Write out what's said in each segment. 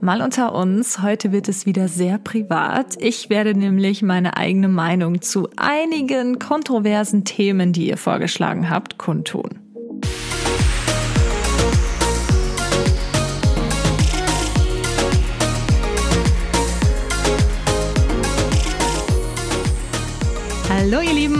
Mal unter uns, heute wird es wieder sehr privat. Ich werde nämlich meine eigene Meinung zu einigen kontroversen Themen, die ihr vorgeschlagen habt, kundtun.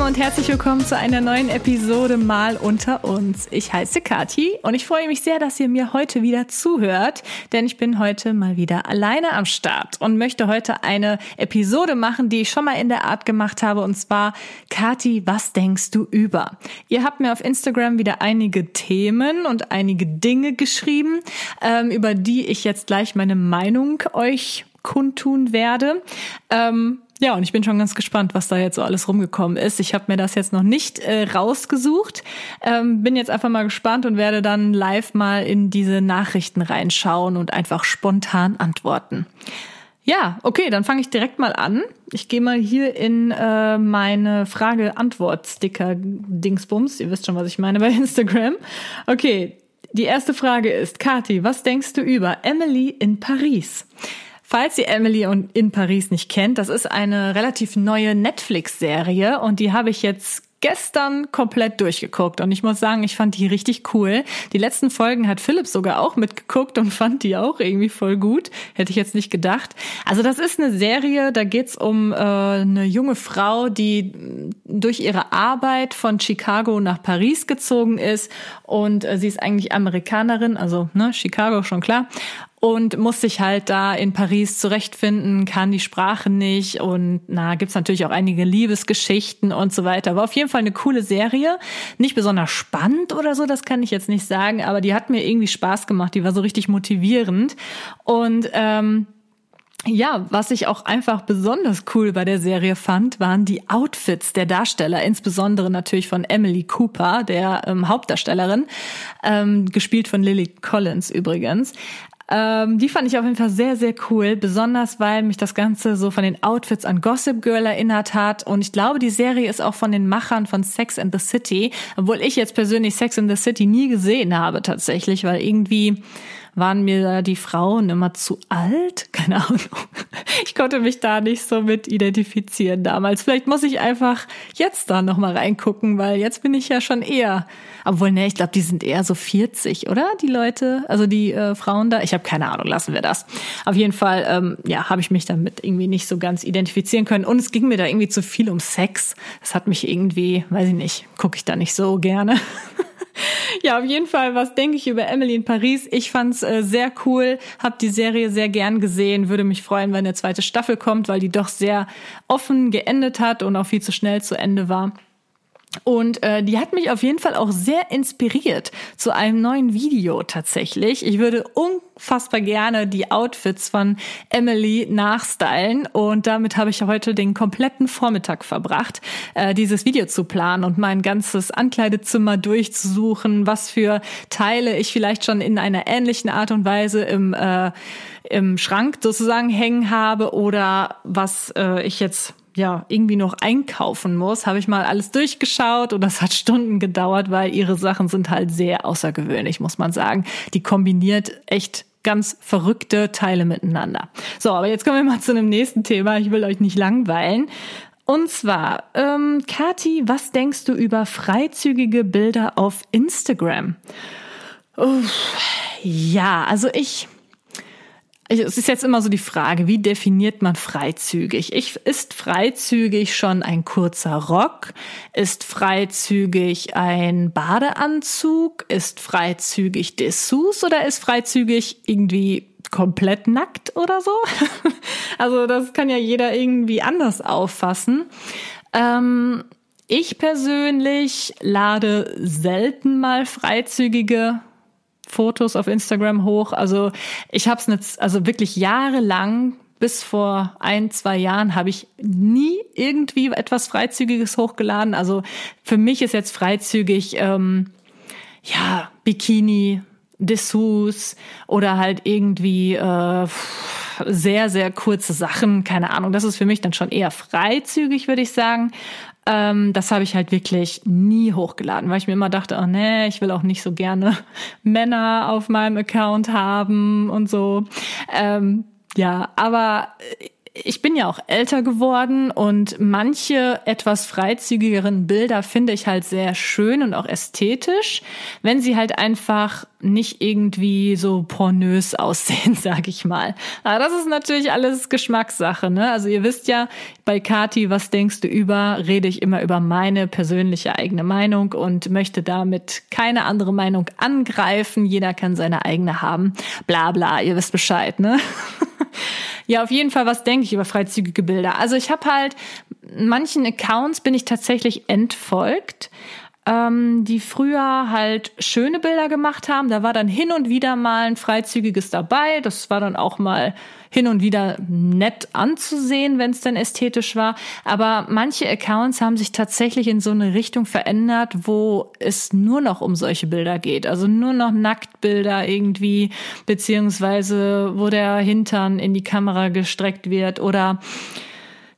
Und herzlich willkommen zu einer neuen Episode Mal unter uns. Ich heiße Kati und ich freue mich sehr, dass ihr mir heute wieder zuhört, denn ich bin heute mal wieder alleine am Start und möchte heute eine Episode machen, die ich schon mal in der Art gemacht habe und zwar Kati, was denkst du über? Ihr habt mir auf Instagram wieder einige Themen und einige Dinge geschrieben, ähm, über die ich jetzt gleich meine Meinung euch kundtun werde. Ähm, ja, und ich bin schon ganz gespannt, was da jetzt so alles rumgekommen ist. Ich habe mir das jetzt noch nicht äh, rausgesucht, ähm, bin jetzt einfach mal gespannt und werde dann live mal in diese Nachrichten reinschauen und einfach spontan antworten. Ja, okay, dann fange ich direkt mal an. Ich gehe mal hier in äh, meine Frage-Antwort-Sticker-Dingsbums. Ihr wisst schon, was ich meine bei Instagram. Okay, die erste Frage ist, Kathi, was denkst du über Emily in Paris? Falls ihr Emily in Paris nicht kennt, das ist eine relativ neue Netflix-Serie und die habe ich jetzt gestern komplett durchgeguckt und ich muss sagen, ich fand die richtig cool. Die letzten Folgen hat Philipp sogar auch mitgeguckt und fand die auch irgendwie voll gut. Hätte ich jetzt nicht gedacht. Also das ist eine Serie, da geht's um äh, eine junge Frau, die durch ihre Arbeit von Chicago nach Paris gezogen ist und äh, sie ist eigentlich Amerikanerin, also ne, Chicago schon klar und muss sich halt da in Paris zurechtfinden, kann die Sprache nicht und na, gibt's natürlich auch einige Liebesgeschichten und so weiter. War auf jeden Fall eine coole Serie. Nicht besonders spannend oder so, das kann ich jetzt nicht sagen, aber die hat mir irgendwie Spaß gemacht, die war so richtig motivierend. Und ähm, ja, was ich auch einfach besonders cool bei der Serie fand, waren die Outfits der Darsteller, insbesondere natürlich von Emily Cooper, der ähm, Hauptdarstellerin, ähm, gespielt von Lily Collins übrigens. Ähm, die fand ich auf jeden Fall sehr, sehr cool, besonders weil mich das Ganze so von den Outfits an Gossip Girl erinnert hat. Und ich glaube, die Serie ist auch von den Machern von Sex and the City, obwohl ich jetzt persönlich Sex and the City nie gesehen habe tatsächlich, weil irgendwie waren mir da die Frauen immer zu alt? Keine Ahnung. Ich konnte mich da nicht so mit identifizieren damals. Vielleicht muss ich einfach jetzt da nochmal reingucken, weil jetzt bin ich ja schon eher, obwohl, ne, ich glaube, die sind eher so 40, oder? Die Leute, also die äh, Frauen da. Ich habe keine Ahnung, lassen wir das. Auf jeden Fall, ähm, ja, habe ich mich damit irgendwie nicht so ganz identifizieren können. Und es ging mir da irgendwie zu viel um Sex. Das hat mich irgendwie, weiß ich nicht, gucke ich da nicht so gerne. ja, auf jeden Fall, was denke ich über Emily in Paris? Ich fand's äh, sehr cool, habe die Serie sehr gern gesehen, würde mich freuen, wenn eine zweite Staffel kommt, weil die doch sehr offen geendet hat und auch viel zu schnell zu Ende war. Und äh, die hat mich auf jeden Fall auch sehr inspiriert zu einem neuen Video tatsächlich. Ich würde unfassbar gerne die Outfits von Emily nachstylen und damit habe ich heute den kompletten Vormittag verbracht, äh, dieses Video zu planen und mein ganzes Ankleidezimmer durchzusuchen, was für Teile ich vielleicht schon in einer ähnlichen Art und Weise im äh, im Schrank sozusagen hängen habe oder was äh, ich jetzt ja irgendwie noch einkaufen muss, habe ich mal alles durchgeschaut und das hat Stunden gedauert, weil ihre Sachen sind halt sehr außergewöhnlich, muss man sagen. Die kombiniert echt ganz verrückte Teile miteinander. So, aber jetzt kommen wir mal zu einem nächsten Thema. Ich will euch nicht langweilen. Und zwar, ähm, Kati, was denkst du über freizügige Bilder auf Instagram? Uff, ja, also ich es ist jetzt immer so die Frage, wie definiert man freizügig? Ich, ist freizügig schon ein kurzer Rock? Ist freizügig ein Badeanzug? Ist freizügig Dessous oder ist freizügig irgendwie komplett nackt oder so? also das kann ja jeder irgendwie anders auffassen. Ähm, ich persönlich lade selten mal freizügige Fotos auf Instagram hoch. Also ich habe es jetzt also wirklich jahrelang bis vor ein, zwei Jahren habe ich nie irgendwie etwas Freizügiges hochgeladen. Also für mich ist jetzt freizügig, ähm, ja, Bikini, Dessous oder halt irgendwie äh, sehr, sehr kurze Sachen, keine Ahnung. Das ist für mich dann schon eher freizügig, würde ich sagen. Ähm, das habe ich halt wirklich nie hochgeladen, weil ich mir immer dachte, oh nee, ich will auch nicht so gerne Männer auf meinem Account haben und so. Ähm, ja, aber ich bin ja auch älter geworden und manche etwas freizügigeren Bilder finde ich halt sehr schön und auch ästhetisch, wenn sie halt einfach nicht irgendwie so pornös aussehen, sag ich mal. Aber das ist natürlich alles Geschmackssache, ne? Also ihr wisst ja, bei Kati, was denkst du über, rede ich immer über meine persönliche eigene Meinung und möchte damit keine andere Meinung angreifen. Jeder kann seine eigene haben. Bla bla, ihr wisst Bescheid, ne? Ja, auf jeden Fall, was denke ich über freizügige Bilder? Also ich habe halt, manchen Accounts bin ich tatsächlich entfolgt, ähm, die früher halt schöne Bilder gemacht haben. Da war dann hin und wieder mal ein freizügiges dabei. Das war dann auch mal hin und wieder nett anzusehen, wenn es dann ästhetisch war. Aber manche Accounts haben sich tatsächlich in so eine Richtung verändert, wo es nur noch um solche Bilder geht. Also nur noch Nacktbilder irgendwie, beziehungsweise wo der Hintern in die Kamera gestreckt wird oder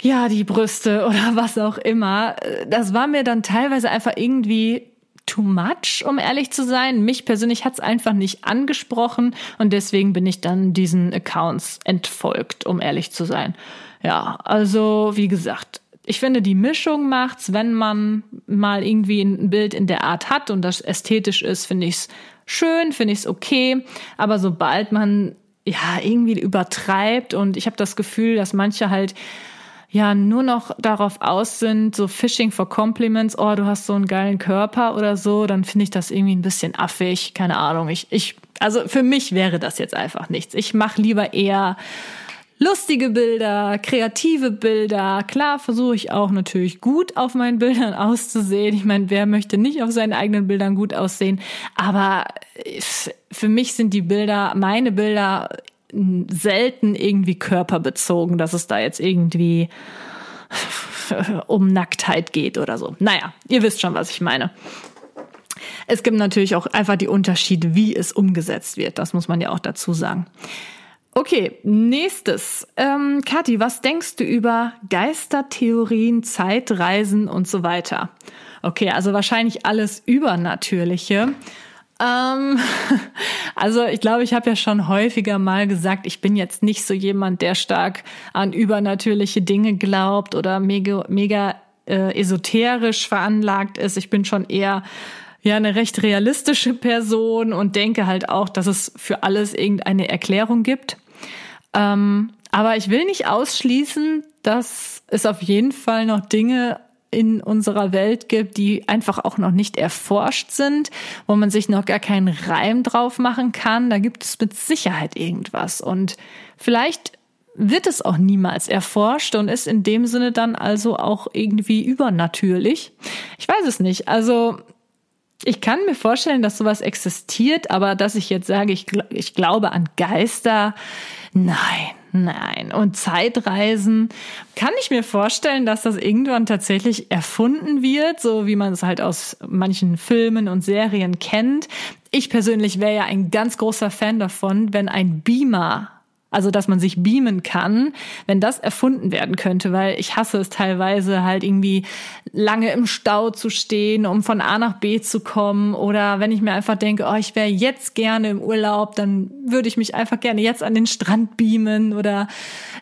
ja, die Brüste oder was auch immer. Das war mir dann teilweise einfach irgendwie too much, um ehrlich zu sein. Mich persönlich hat's einfach nicht angesprochen und deswegen bin ich dann diesen Accounts entfolgt, um ehrlich zu sein. Ja, also wie gesagt, ich finde, die Mischung macht's, wenn man mal irgendwie ein Bild in der Art hat und das ästhetisch ist, finde ich's schön, finde ich's okay. Aber sobald man ja irgendwie übertreibt und ich habe das Gefühl, dass manche halt ja nur noch darauf aus sind, so Fishing for Compliments, oh, du hast so einen geilen Körper oder so, dann finde ich das irgendwie ein bisschen affig, keine Ahnung. Ich, ich, also für mich wäre das jetzt einfach nichts. Ich mache lieber eher lustige Bilder, kreative Bilder. Klar versuche ich auch natürlich gut auf meinen Bildern auszusehen. Ich meine, wer möchte nicht auf seinen eigenen Bildern gut aussehen? Aber für mich sind die Bilder, meine Bilder selten irgendwie körperbezogen, dass es da jetzt irgendwie um Nacktheit geht oder so. Naja, ihr wisst schon, was ich meine. Es gibt natürlich auch einfach die Unterschiede, wie es umgesetzt wird. Das muss man ja auch dazu sagen. Okay, nächstes. Ähm, Kathi, was denkst du über Geistertheorien, Zeitreisen und so weiter? Okay, also wahrscheinlich alles Übernatürliche. Ähm, also ich glaube, ich habe ja schon häufiger mal gesagt, ich bin jetzt nicht so jemand, der stark an übernatürliche Dinge glaubt oder mega, mega äh, esoterisch veranlagt ist. Ich bin schon eher ja eine recht realistische Person und denke halt auch, dass es für alles irgendeine Erklärung gibt. Ähm, aber ich will nicht ausschließen, dass es auf jeden Fall noch Dinge in unserer Welt gibt, die einfach auch noch nicht erforscht sind, wo man sich noch gar keinen Reim drauf machen kann. Da gibt es mit Sicherheit irgendwas. Und vielleicht wird es auch niemals erforscht und ist in dem Sinne dann also auch irgendwie übernatürlich. Ich weiß es nicht. Also ich kann mir vorstellen, dass sowas existiert, aber dass ich jetzt sage, ich, ich glaube an Geister, nein. Nein. Und Zeitreisen kann ich mir vorstellen, dass das irgendwann tatsächlich erfunden wird, so wie man es halt aus manchen Filmen und Serien kennt. Ich persönlich wäre ja ein ganz großer Fan davon, wenn ein Beamer also, dass man sich beamen kann, wenn das erfunden werden könnte, weil ich hasse es teilweise halt irgendwie lange im Stau zu stehen, um von A nach B zu kommen. Oder wenn ich mir einfach denke, oh, ich wäre jetzt gerne im Urlaub, dann würde ich mich einfach gerne jetzt an den Strand beamen oder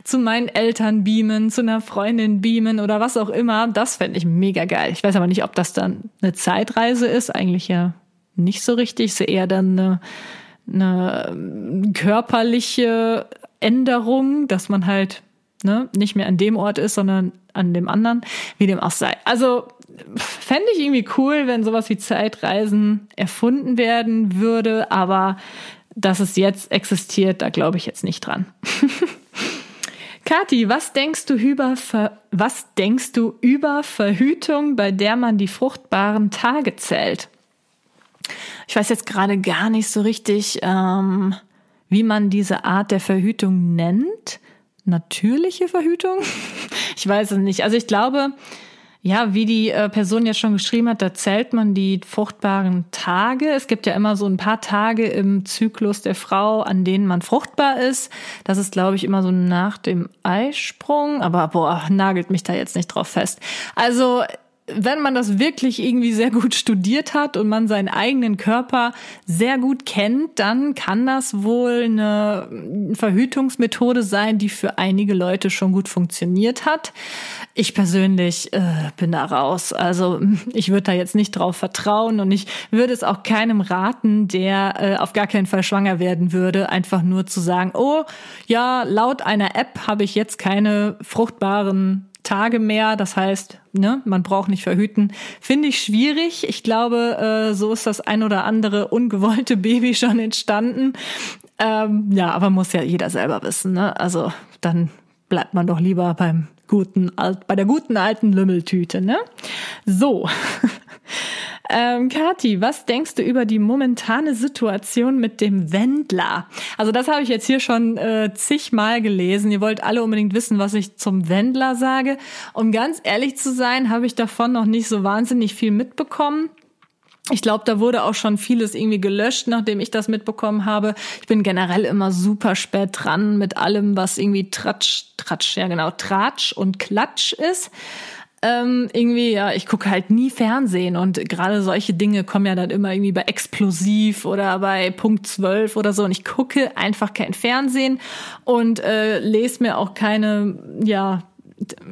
zu meinen Eltern beamen, zu einer Freundin beamen oder was auch immer. Das fände ich mega geil. Ich weiß aber nicht, ob das dann eine Zeitreise ist. Eigentlich ja nicht so richtig. So eher dann eine eine körperliche Änderung, dass man halt ne, nicht mehr an dem Ort ist, sondern an dem anderen, wie dem auch sei. Also fände ich irgendwie cool, wenn sowas wie Zeitreisen erfunden werden würde, aber dass es jetzt existiert, da glaube ich jetzt nicht dran. Kathi, was denkst du über Ver was denkst du über Verhütung, bei der man die fruchtbaren Tage zählt? Ich weiß jetzt gerade gar nicht so richtig, ähm, wie man diese Art der Verhütung nennt. Natürliche Verhütung? Ich weiß es nicht. Also ich glaube, ja, wie die äh, Person jetzt schon geschrieben hat, da zählt man die fruchtbaren Tage. Es gibt ja immer so ein paar Tage im Zyklus der Frau, an denen man fruchtbar ist. Das ist, glaube ich, immer so nach dem Eisprung. Aber boah, nagelt mich da jetzt nicht drauf fest. Also wenn man das wirklich irgendwie sehr gut studiert hat und man seinen eigenen Körper sehr gut kennt, dann kann das wohl eine Verhütungsmethode sein, die für einige Leute schon gut funktioniert hat. Ich persönlich äh, bin da raus. Also ich würde da jetzt nicht drauf vertrauen und ich würde es auch keinem raten, der äh, auf gar keinen Fall schwanger werden würde, einfach nur zu sagen, oh ja, laut einer App habe ich jetzt keine fruchtbaren Tage mehr. Das heißt, ne, man braucht nicht verhüten. Finde ich schwierig. Ich glaube, äh, so ist das ein oder andere ungewollte Baby schon entstanden. Ähm, ja, aber muss ja jeder selber wissen. Ne? Also dann bleibt man doch lieber beim guten, bei der guten alten Lümmeltüte. Ne? So. Ähm, Kathi, was denkst du über die momentane Situation mit dem Wendler? Also das habe ich jetzt hier schon äh, zigmal gelesen. Ihr wollt alle unbedingt wissen, was ich zum Wendler sage. Um ganz ehrlich zu sein, habe ich davon noch nicht so wahnsinnig viel mitbekommen. Ich glaube, da wurde auch schon vieles irgendwie gelöscht, nachdem ich das mitbekommen habe. Ich bin generell immer super spät dran mit allem, was irgendwie Tratsch, Tratsch, ja genau, Tratsch und Klatsch ist. Ähm, irgendwie, ja, ich gucke halt nie Fernsehen und gerade solche Dinge kommen ja dann immer irgendwie bei Explosiv oder bei Punkt 12 oder so und ich gucke einfach kein Fernsehen und äh, lese mir auch keine, ja,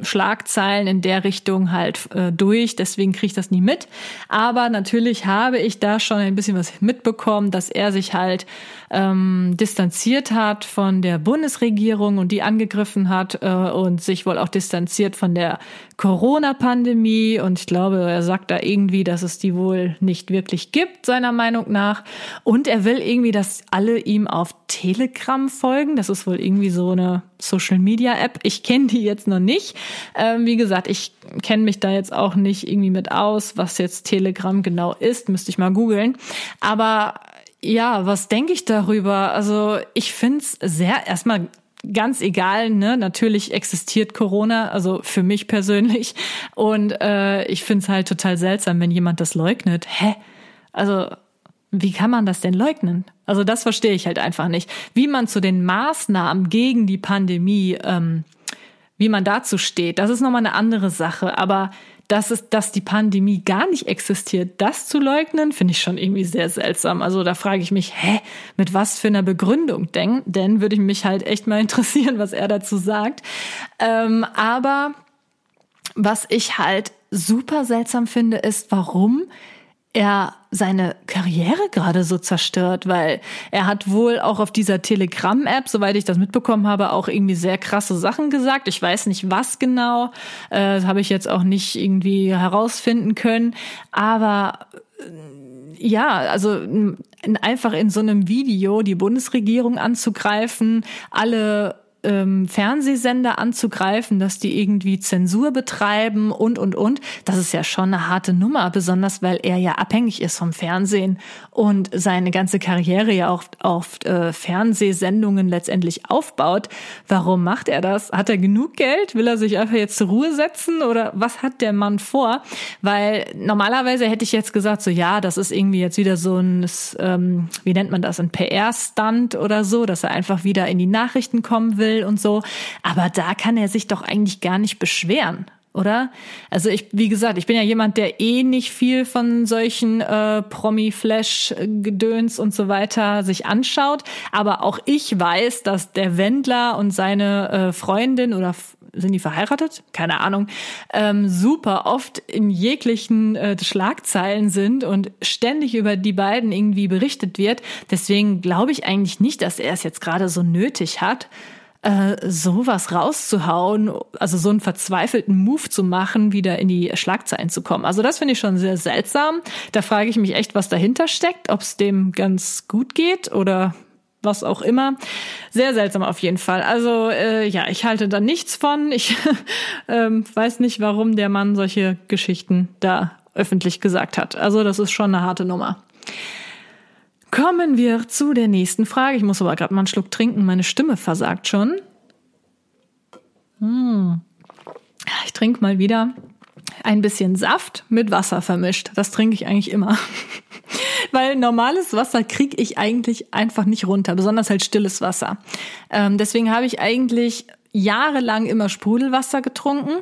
Schlagzeilen in der Richtung halt äh, durch, deswegen kriege ich das nie mit. Aber natürlich habe ich da schon ein bisschen was mitbekommen, dass er sich halt ähm, distanziert hat von der Bundesregierung und die angegriffen hat äh, und sich wohl auch distanziert von der Corona-Pandemie. Und ich glaube, er sagt da irgendwie, dass es die wohl nicht wirklich gibt, seiner Meinung nach. Und er will irgendwie, dass alle ihm auf Telegram folgen. Das ist wohl irgendwie so eine Social-Media-App. Ich kenne die jetzt noch nicht. Ähm, wie gesagt, ich kenne mich da jetzt auch nicht irgendwie mit aus, was jetzt Telegram genau ist. Müsste ich mal googeln. Aber ja, was denke ich darüber? Also ich finde es sehr erstmal ganz egal, ne? Natürlich existiert Corona, also für mich persönlich. Und äh, ich finde es halt total seltsam, wenn jemand das leugnet. Hä? Also, wie kann man das denn leugnen? Also, das verstehe ich halt einfach nicht. Wie man zu den Maßnahmen gegen die Pandemie, ähm, wie man dazu steht, das ist nochmal eine andere Sache. Aber dass es, dass die Pandemie gar nicht existiert, das zu leugnen, finde ich schon irgendwie sehr seltsam. Also da frage ich mich, hä, mit was für einer Begründung denn? Denn würde ich mich halt echt mal interessieren, was er dazu sagt. Ähm, aber was ich halt super seltsam finde, ist, warum er seine Karriere gerade so zerstört, weil er hat wohl auch auf dieser Telegram-App, soweit ich das mitbekommen habe, auch irgendwie sehr krasse Sachen gesagt. Ich weiß nicht, was genau, äh, habe ich jetzt auch nicht irgendwie herausfinden können, aber äh, ja, also einfach in so einem Video die Bundesregierung anzugreifen, alle ähm, Fernsehsender anzugreifen, dass die irgendwie Zensur betreiben und, und, und. Das ist ja schon eine harte Nummer, besonders weil er ja abhängig ist vom Fernsehen und seine ganze Karriere ja auch auf äh, Fernsehsendungen letztendlich aufbaut. Warum macht er das? Hat er genug Geld? Will er sich einfach jetzt zur Ruhe setzen oder was hat der Mann vor? Weil normalerweise hätte ich jetzt gesagt, so ja, das ist irgendwie jetzt wieder so ein, ähm, wie nennt man das, ein PR-Stunt oder so, dass er einfach wieder in die Nachrichten kommen will und so. Aber da kann er sich doch eigentlich gar nicht beschweren oder? Also ich, wie gesagt, ich bin ja jemand, der eh nicht viel von solchen äh, Promi-Flash-Gedöns und so weiter sich anschaut. Aber auch ich weiß, dass der Wendler und seine äh, Freundin oder sind die verheiratet? Keine Ahnung. Ähm, super oft in jeglichen äh, Schlagzeilen sind und ständig über die beiden irgendwie berichtet wird. Deswegen glaube ich eigentlich nicht, dass er es jetzt gerade so nötig hat äh, sowas rauszuhauen, also so einen verzweifelten Move zu machen, wieder in die Schlagzeilen zu kommen. Also das finde ich schon sehr seltsam. Da frage ich mich echt, was dahinter steckt, ob es dem ganz gut geht oder was auch immer. Sehr seltsam auf jeden Fall. Also äh, ja, ich halte da nichts von. Ich ähm, weiß nicht, warum der Mann solche Geschichten da öffentlich gesagt hat. Also das ist schon eine harte Nummer. Kommen wir zu der nächsten Frage. Ich muss aber gerade mal einen Schluck trinken. Meine Stimme versagt schon. Hm. Ich trinke mal wieder ein bisschen Saft mit Wasser vermischt. Das trinke ich eigentlich immer. Weil normales Wasser kriege ich eigentlich einfach nicht runter, besonders halt stilles Wasser. Ähm, deswegen habe ich eigentlich jahrelang immer Sprudelwasser getrunken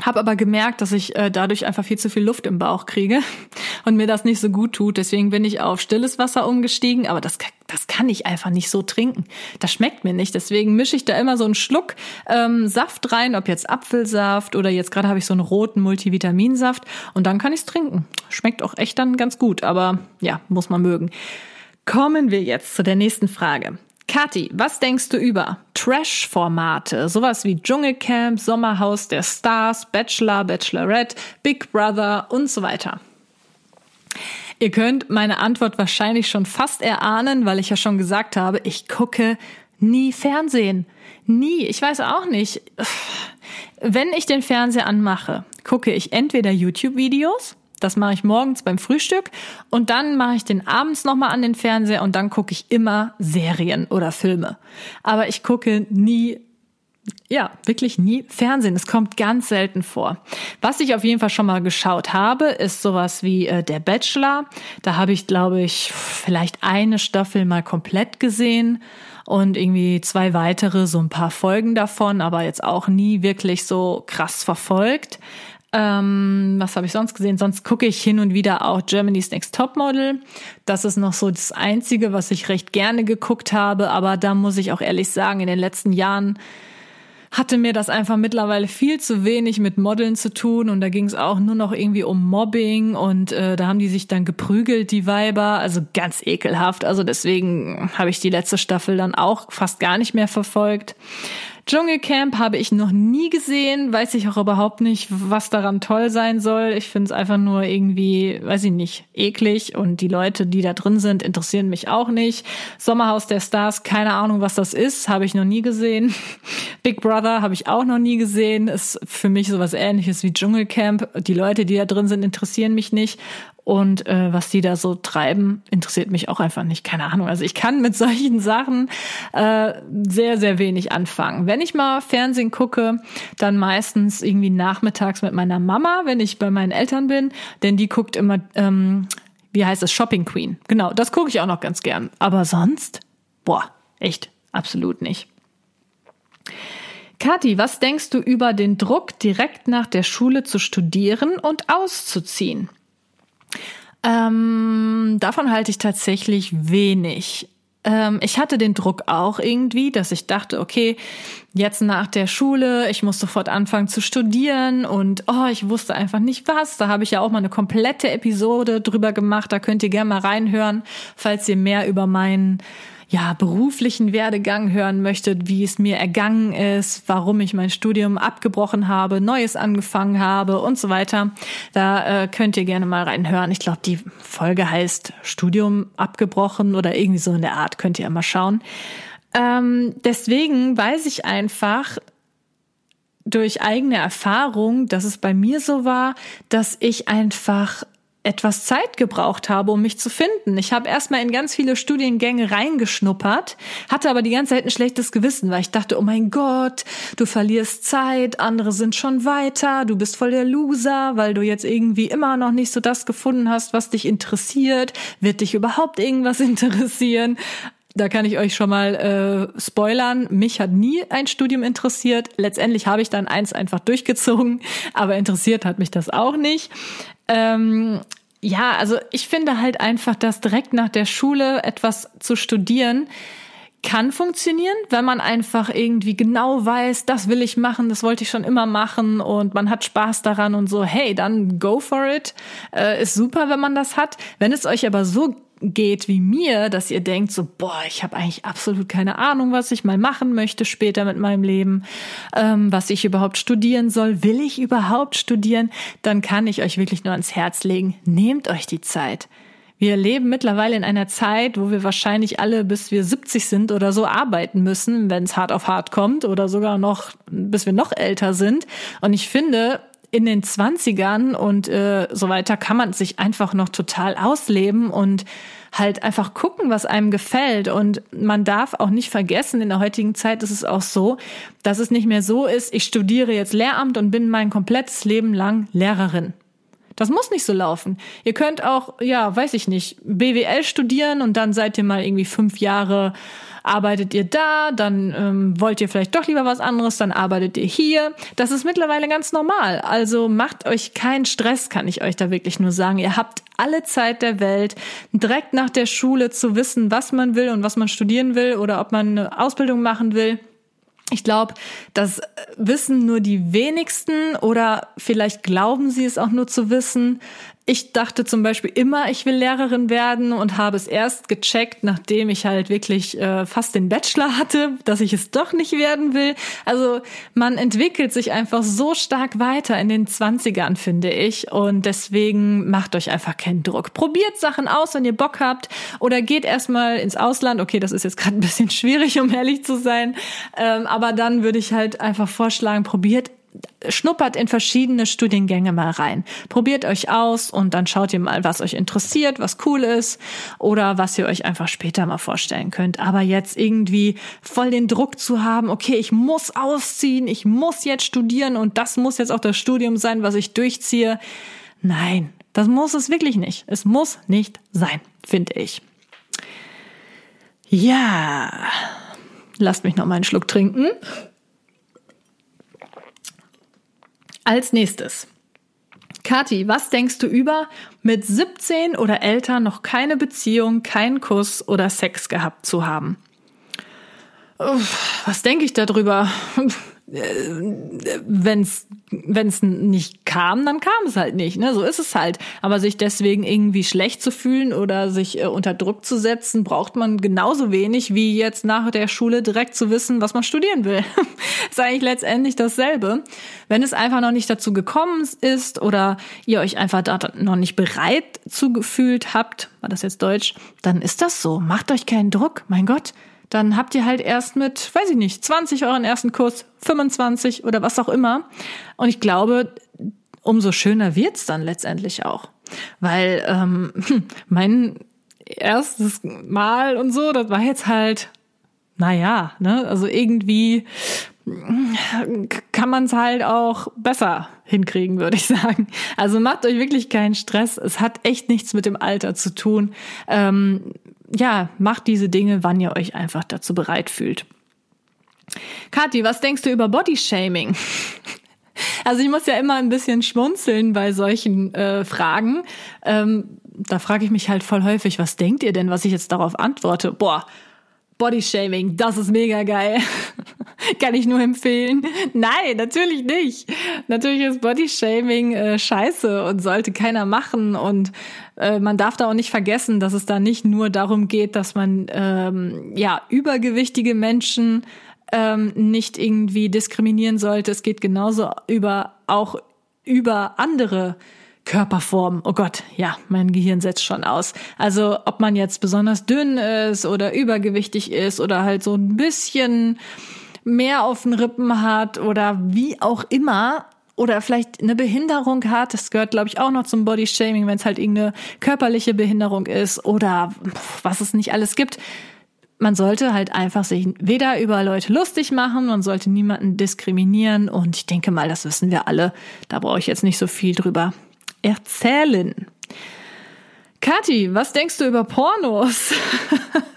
Habe aber gemerkt, dass ich äh, dadurch einfach viel zu viel Luft im Bauch kriege und mir das nicht so gut tut. Deswegen bin ich auf stilles Wasser umgestiegen, aber das, das kann ich einfach nicht so trinken. Das schmeckt mir nicht. Deswegen mische ich da immer so einen Schluck ähm, Saft rein, ob jetzt Apfelsaft oder jetzt gerade habe ich so einen roten Multivitaminsaft und dann kann ich es trinken. Schmeckt auch echt dann ganz gut, aber ja, muss man mögen. Kommen wir jetzt zu der nächsten Frage. Kathi, was denkst du über Trash-Formate? Sowas wie Dschungelcamp, Sommerhaus der Stars, Bachelor, Bachelorette, Big Brother und so weiter. Ihr könnt meine Antwort wahrscheinlich schon fast erahnen, weil ich ja schon gesagt habe, ich gucke nie Fernsehen. Nie. Ich weiß auch nicht. Wenn ich den Fernseher anmache, gucke ich entweder YouTube-Videos das mache ich morgens beim Frühstück und dann mache ich den abends nochmal an den Fernseher und dann gucke ich immer Serien oder Filme. Aber ich gucke nie ja, wirklich nie Fernsehen. Es kommt ganz selten vor. Was ich auf jeden Fall schon mal geschaut habe, ist sowas wie äh, Der Bachelor. Da habe ich, glaube ich, vielleicht eine Staffel mal komplett gesehen und irgendwie zwei weitere, so ein paar Folgen davon, aber jetzt auch nie wirklich so krass verfolgt. Ähm, was habe ich sonst gesehen? Sonst gucke ich hin und wieder auch Germany's Next Topmodel. Das ist noch so das Einzige, was ich recht gerne geguckt habe. Aber da muss ich auch ehrlich sagen, in den letzten Jahren hatte mir das einfach mittlerweile viel zu wenig mit Modeln zu tun und da ging es auch nur noch irgendwie um Mobbing und äh, da haben die sich dann geprügelt, die Weiber, also ganz ekelhaft. Also deswegen habe ich die letzte Staffel dann auch fast gar nicht mehr verfolgt. Dschungelcamp habe ich noch nie gesehen, weiß ich auch überhaupt nicht, was daran toll sein soll. Ich finde es einfach nur irgendwie, weiß ich nicht, eklig und die Leute, die da drin sind, interessieren mich auch nicht. Sommerhaus der Stars, keine Ahnung, was das ist, habe ich noch nie gesehen. Big Brother habe ich auch noch nie gesehen, ist für mich sowas ähnliches wie Dschungelcamp. Die Leute, die da drin sind, interessieren mich nicht und äh, was die da so treiben, interessiert mich auch einfach nicht. Keine Ahnung. Also ich kann mit solchen Sachen äh, sehr, sehr wenig anfangen. Wenn ich mal Fernsehen gucke, dann meistens irgendwie nachmittags mit meiner Mama, wenn ich bei meinen Eltern bin, denn die guckt immer, ähm, wie heißt es, Shopping Queen. Genau, das gucke ich auch noch ganz gern. Aber sonst, boah, echt, absolut nicht. Kathi, was denkst du über den Druck, direkt nach der Schule zu studieren und auszuziehen? Ähm, davon halte ich tatsächlich wenig. Ähm, ich hatte den Druck auch irgendwie, dass ich dachte, okay, jetzt nach der Schule, ich muss sofort anfangen zu studieren und oh, ich wusste einfach nicht was. Da habe ich ja auch mal eine komplette Episode drüber gemacht. Da könnt ihr gerne mal reinhören, falls ihr mehr über meinen ja, beruflichen Werdegang hören möchtet, wie es mir ergangen ist, warum ich mein Studium abgebrochen habe, Neues angefangen habe und so weiter, da äh, könnt ihr gerne mal reinhören. Ich glaube, die Folge heißt Studium abgebrochen oder irgendwie so in der Art, könnt ihr mal schauen. Ähm, deswegen weiß ich einfach, durch eigene Erfahrung, dass es bei mir so war, dass ich einfach etwas Zeit gebraucht habe, um mich zu finden. Ich habe erstmal in ganz viele Studiengänge reingeschnuppert, hatte aber die ganze Zeit ein schlechtes Gewissen, weil ich dachte, oh mein Gott, du verlierst Zeit, andere sind schon weiter, du bist voll der Loser, weil du jetzt irgendwie immer noch nicht so das gefunden hast, was dich interessiert. Wird dich überhaupt irgendwas interessieren? Da kann ich euch schon mal äh, spoilern. Mich hat nie ein Studium interessiert. Letztendlich habe ich dann eins einfach durchgezogen, aber interessiert hat mich das auch nicht. Ähm, ja, also ich finde halt einfach, dass direkt nach der Schule etwas zu studieren kann funktionieren, wenn man einfach irgendwie genau weiß, das will ich machen, das wollte ich schon immer machen und man hat Spaß daran und so, hey, dann go for it. Äh, ist super, wenn man das hat. Wenn es euch aber so geht wie mir, dass ihr denkt so, boah, ich habe eigentlich absolut keine Ahnung, was ich mal machen möchte später mit meinem Leben, ähm, was ich überhaupt studieren soll, will ich überhaupt studieren, dann kann ich euch wirklich nur ans Herz legen, nehmt euch die Zeit. Wir leben mittlerweile in einer Zeit, wo wir wahrscheinlich alle, bis wir 70 sind oder so, arbeiten müssen, wenn es hart auf hart kommt oder sogar noch, bis wir noch älter sind. Und ich finde, in den Zwanzigern und äh, so weiter kann man sich einfach noch total ausleben und halt einfach gucken, was einem gefällt. Und man darf auch nicht vergessen, in der heutigen Zeit ist es auch so, dass es nicht mehr so ist, ich studiere jetzt Lehramt und bin mein komplettes Leben lang Lehrerin. Das muss nicht so laufen. Ihr könnt auch, ja, weiß ich nicht, BWL studieren und dann seid ihr mal irgendwie fünf Jahre arbeitet ihr da, dann ähm, wollt ihr vielleicht doch lieber was anderes, dann arbeitet ihr hier. Das ist mittlerweile ganz normal. Also macht euch keinen Stress, kann ich euch da wirklich nur sagen. Ihr habt alle Zeit der Welt, direkt nach der Schule zu wissen, was man will und was man studieren will oder ob man eine Ausbildung machen will. Ich glaube, das wissen nur die wenigsten oder vielleicht glauben sie es auch nur zu wissen. Ich dachte zum Beispiel immer, ich will Lehrerin werden und habe es erst gecheckt, nachdem ich halt wirklich äh, fast den Bachelor hatte, dass ich es doch nicht werden will. Also man entwickelt sich einfach so stark weiter in den Zwanzigern, finde ich. Und deswegen macht euch einfach keinen Druck. Probiert Sachen aus, wenn ihr Bock habt. Oder geht erstmal ins Ausland. Okay, das ist jetzt gerade ein bisschen schwierig, um ehrlich zu sein. Ähm, aber dann würde ich halt einfach vorschlagen, probiert schnuppert in verschiedene Studiengänge mal rein. Probiert euch aus und dann schaut ihr mal, was euch interessiert, was cool ist oder was ihr euch einfach später mal vorstellen könnt. Aber jetzt irgendwie voll den Druck zu haben, okay, ich muss ausziehen, ich muss jetzt studieren und das muss jetzt auch das Studium sein, was ich durchziehe. Nein, das muss es wirklich nicht. Es muss nicht sein, finde ich. Ja, lasst mich noch mal einen Schluck trinken. Als nächstes. Kathi, was denkst du über mit 17 oder älter noch keine Beziehung, keinen Kuss oder Sex gehabt zu haben? Was denke ich darüber? wenn's wenn's nicht kam, dann kam es halt nicht, ne? So ist es halt. Aber sich deswegen irgendwie schlecht zu fühlen oder sich äh, unter Druck zu setzen, braucht man genauso wenig wie jetzt nach der Schule direkt zu wissen, was man studieren will. ist eigentlich letztendlich dasselbe. Wenn es einfach noch nicht dazu gekommen ist oder ihr euch einfach da noch nicht bereit zugefühlt habt, war das jetzt Deutsch, dann ist das so. Macht euch keinen Druck, mein Gott dann habt ihr halt erst mit, weiß ich nicht, 20 euren ersten Kurs, 25 oder was auch immer. Und ich glaube, umso schöner wird's dann letztendlich auch. Weil ähm, mein erstes Mal und so, das war jetzt halt, naja, ne, also irgendwie kann man es halt auch besser hinkriegen, würde ich sagen. Also macht euch wirklich keinen Stress. Es hat echt nichts mit dem Alter zu tun. Ähm, ja, macht diese Dinge, wann ihr euch einfach dazu bereit fühlt. Kathi, was denkst du über Bodyshaming? Also ich muss ja immer ein bisschen schmunzeln bei solchen äh, Fragen. Ähm, da frage ich mich halt voll häufig, was denkt ihr denn, was ich jetzt darauf antworte? Boah, Bodyshaming, das ist mega geil. Kann ich nur empfehlen. Nein, natürlich nicht. Natürlich ist Bodyshaming äh, scheiße und sollte keiner machen. Und äh, man darf da auch nicht vergessen, dass es da nicht nur darum geht, dass man ähm, ja übergewichtige Menschen ähm, nicht irgendwie diskriminieren sollte. Es geht genauso über auch über andere Körperform. Oh Gott, ja, mein Gehirn setzt schon aus. Also ob man jetzt besonders dünn ist oder übergewichtig ist oder halt so ein bisschen mehr auf den Rippen hat oder wie auch immer oder vielleicht eine Behinderung hat, das gehört glaube ich auch noch zum Body Shaming, wenn es halt irgendeine körperliche Behinderung ist oder was es nicht alles gibt. Man sollte halt einfach sich weder über Leute lustig machen, man sollte niemanden diskriminieren und ich denke mal, das wissen wir alle. Da brauche ich jetzt nicht so viel drüber erzählen. Kathi, was denkst du über Pornos?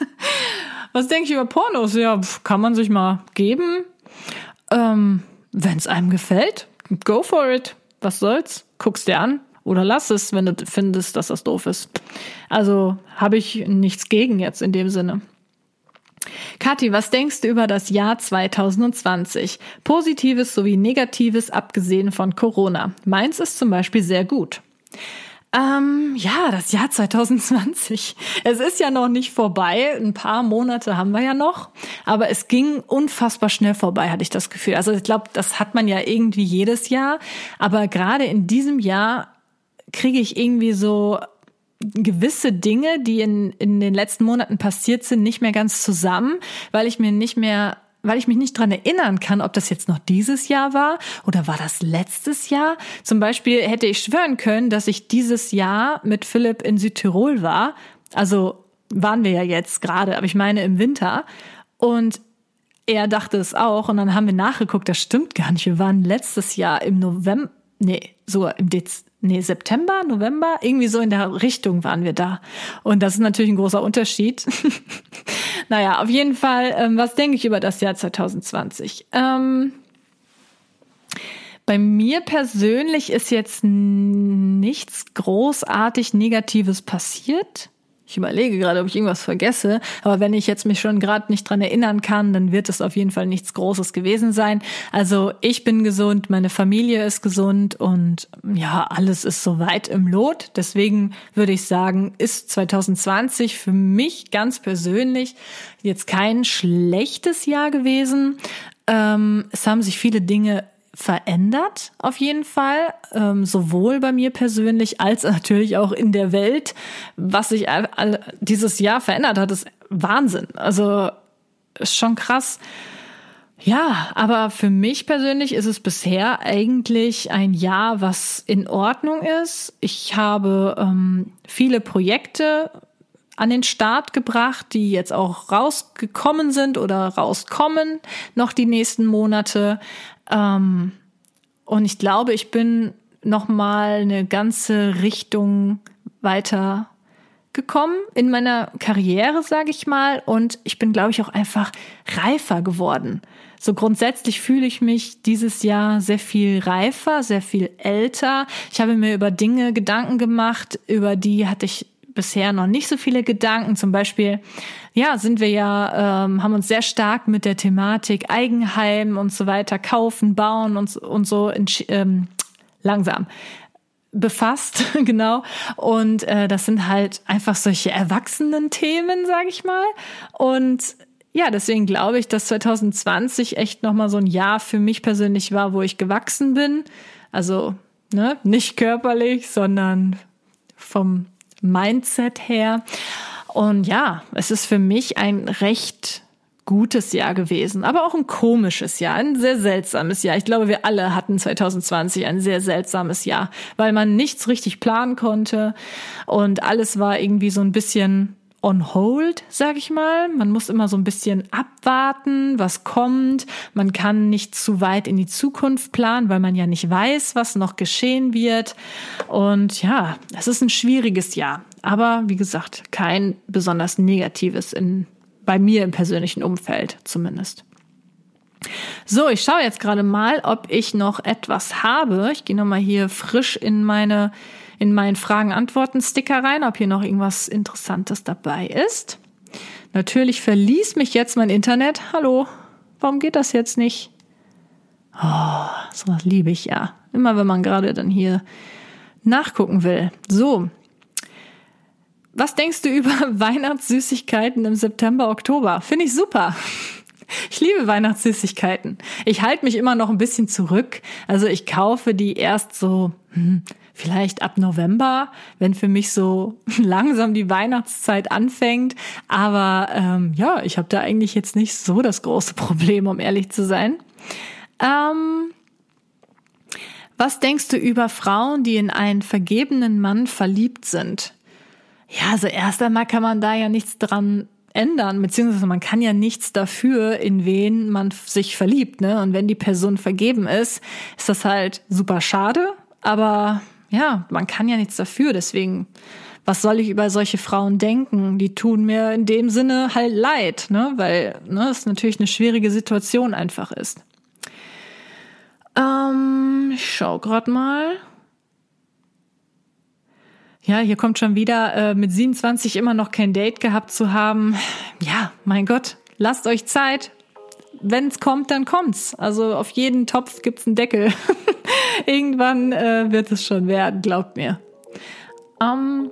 was denke ich über Pornos? Ja, kann man sich mal geben. Ähm, Wenn es einem gefällt, go for it. Was soll's? Guck's dir an. Oder lass es, wenn du findest, dass das doof ist. Also habe ich nichts gegen jetzt in dem Sinne. Kathi, was denkst du über das Jahr 2020? Positives sowie Negatives abgesehen von Corona. Meins ist zum Beispiel sehr gut. Ähm, ja, das Jahr 2020. Es ist ja noch nicht vorbei. Ein paar Monate haben wir ja noch. Aber es ging unfassbar schnell vorbei, hatte ich das Gefühl. Also ich glaube, das hat man ja irgendwie jedes Jahr. Aber gerade in diesem Jahr kriege ich irgendwie so gewisse Dinge, die in, in den letzten Monaten passiert sind, nicht mehr ganz zusammen, weil ich mir nicht mehr weil ich mich nicht dran erinnern kann, ob das jetzt noch dieses Jahr war oder war das letztes Jahr. Zum Beispiel hätte ich schwören können, dass ich dieses Jahr mit Philipp in Südtirol war. Also waren wir ja jetzt gerade, aber ich meine im Winter. Und er dachte es auch. Und dann haben wir nachgeguckt, das stimmt gar nicht. Wir waren letztes Jahr im November, nee, sogar im Dezember nee, September, November, irgendwie so in der Richtung waren wir da. Und das ist natürlich ein großer Unterschied. naja, auf jeden Fall, ähm, was denke ich über das Jahr 2020? Ähm, bei mir persönlich ist jetzt nichts großartig Negatives passiert. Ich überlege gerade, ob ich irgendwas vergesse, aber wenn ich jetzt mich schon gerade nicht dran erinnern kann, dann wird es auf jeden Fall nichts Großes gewesen sein. Also ich bin gesund, meine Familie ist gesund und ja, alles ist soweit im Lot. Deswegen würde ich sagen, ist 2020 für mich ganz persönlich jetzt kein schlechtes Jahr gewesen. Ähm, es haben sich viele Dinge verändert, auf jeden Fall, ähm, sowohl bei mir persönlich als natürlich auch in der Welt. Was sich dieses Jahr verändert hat, ist Wahnsinn. Also ist schon krass. Ja, aber für mich persönlich ist es bisher eigentlich ein Jahr, was in Ordnung ist. Ich habe ähm, viele Projekte an den Start gebracht, die jetzt auch rausgekommen sind oder rauskommen noch die nächsten Monate. Ähm, und ich glaube, ich bin noch mal eine ganze Richtung weiter gekommen in meiner Karriere, sage ich mal, und ich bin, glaube ich, auch einfach reifer geworden. So grundsätzlich fühle ich mich dieses Jahr sehr viel reifer, sehr viel älter. Ich habe mir über Dinge Gedanken gemacht, über die hatte ich bisher noch nicht so viele Gedanken. Zum Beispiel, ja, sind wir ja, ähm, haben uns sehr stark mit der Thematik Eigenheim und so weiter kaufen, bauen und, und so ähm, langsam befasst, genau. Und äh, das sind halt einfach solche erwachsenen Themen, sage ich mal. Und ja, deswegen glaube ich, dass 2020 echt nochmal so ein Jahr für mich persönlich war, wo ich gewachsen bin. Also ne, nicht körperlich, sondern vom Mindset her. Und ja, es ist für mich ein recht gutes Jahr gewesen, aber auch ein komisches Jahr, ein sehr seltsames Jahr. Ich glaube, wir alle hatten 2020 ein sehr seltsames Jahr, weil man nichts richtig planen konnte und alles war irgendwie so ein bisschen on hold, sag ich mal. Man muss immer so ein bisschen abwarten, was kommt. Man kann nicht zu weit in die Zukunft planen, weil man ja nicht weiß, was noch geschehen wird. Und ja, es ist ein schwieriges Jahr. Aber wie gesagt, kein besonders negatives in, bei mir im persönlichen Umfeld zumindest. So, ich schaue jetzt gerade mal, ob ich noch etwas habe. Ich gehe nochmal hier frisch in meine in meinen Fragen-Antworten-Sticker rein, ob hier noch irgendwas Interessantes dabei ist. Natürlich verließ mich jetzt mein Internet. Hallo, warum geht das jetzt nicht? Oh, sowas liebe ich ja. Immer wenn man gerade dann hier nachgucken will. So. Was denkst du über Weihnachtssüßigkeiten im September, Oktober? Finde ich super. Ich liebe Weihnachtssüßigkeiten. Ich halte mich immer noch ein bisschen zurück. Also ich kaufe die erst so hm, vielleicht ab November, wenn für mich so langsam die Weihnachtszeit anfängt. Aber ähm, ja, ich habe da eigentlich jetzt nicht so das große Problem, um ehrlich zu sein. Ähm, was denkst du über Frauen, die in einen vergebenen Mann verliebt sind? Ja, also erst einmal kann man da ja nichts dran ändern, beziehungsweise man kann ja nichts dafür, in wen man sich verliebt, ne? Und wenn die Person vergeben ist, ist das halt super schade, aber ja, man kann ja nichts dafür. Deswegen, was soll ich über solche Frauen denken? Die tun mir in dem Sinne halt leid, ne? weil ne, es natürlich eine schwierige Situation einfach ist. Ähm, ich schau grad mal. Ja, hier kommt schon wieder äh, mit 27 immer noch kein Date gehabt zu haben. Ja, mein Gott, lasst euch Zeit. Wenn es kommt, dann kommt's. Also auf jeden Topf gibt's einen Deckel. Irgendwann äh, wird es schon werden, glaubt mir. Ähm,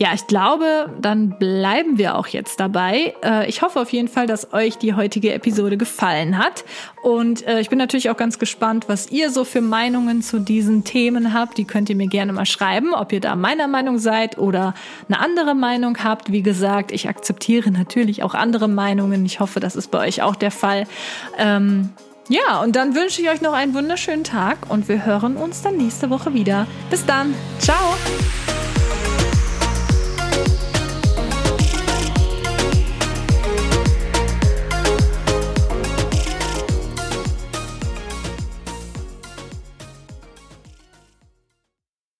ja, ich glaube, dann bleiben wir auch jetzt dabei. Äh, ich hoffe auf jeden Fall, dass euch die heutige Episode gefallen hat. Und äh, ich bin natürlich auch ganz gespannt, was ihr so für Meinungen zu diesen Themen habt. Die könnt ihr mir gerne mal schreiben, ob ihr da meiner Meinung seid oder eine andere Meinung habt. Wie gesagt, ich akzeptiere natürlich auch andere Meinungen. Ich hoffe, das ist bei euch auch der Fall. Ähm, ja, und dann wünsche ich euch noch einen wunderschönen Tag und wir hören uns dann nächste Woche wieder. Bis dann. Ciao.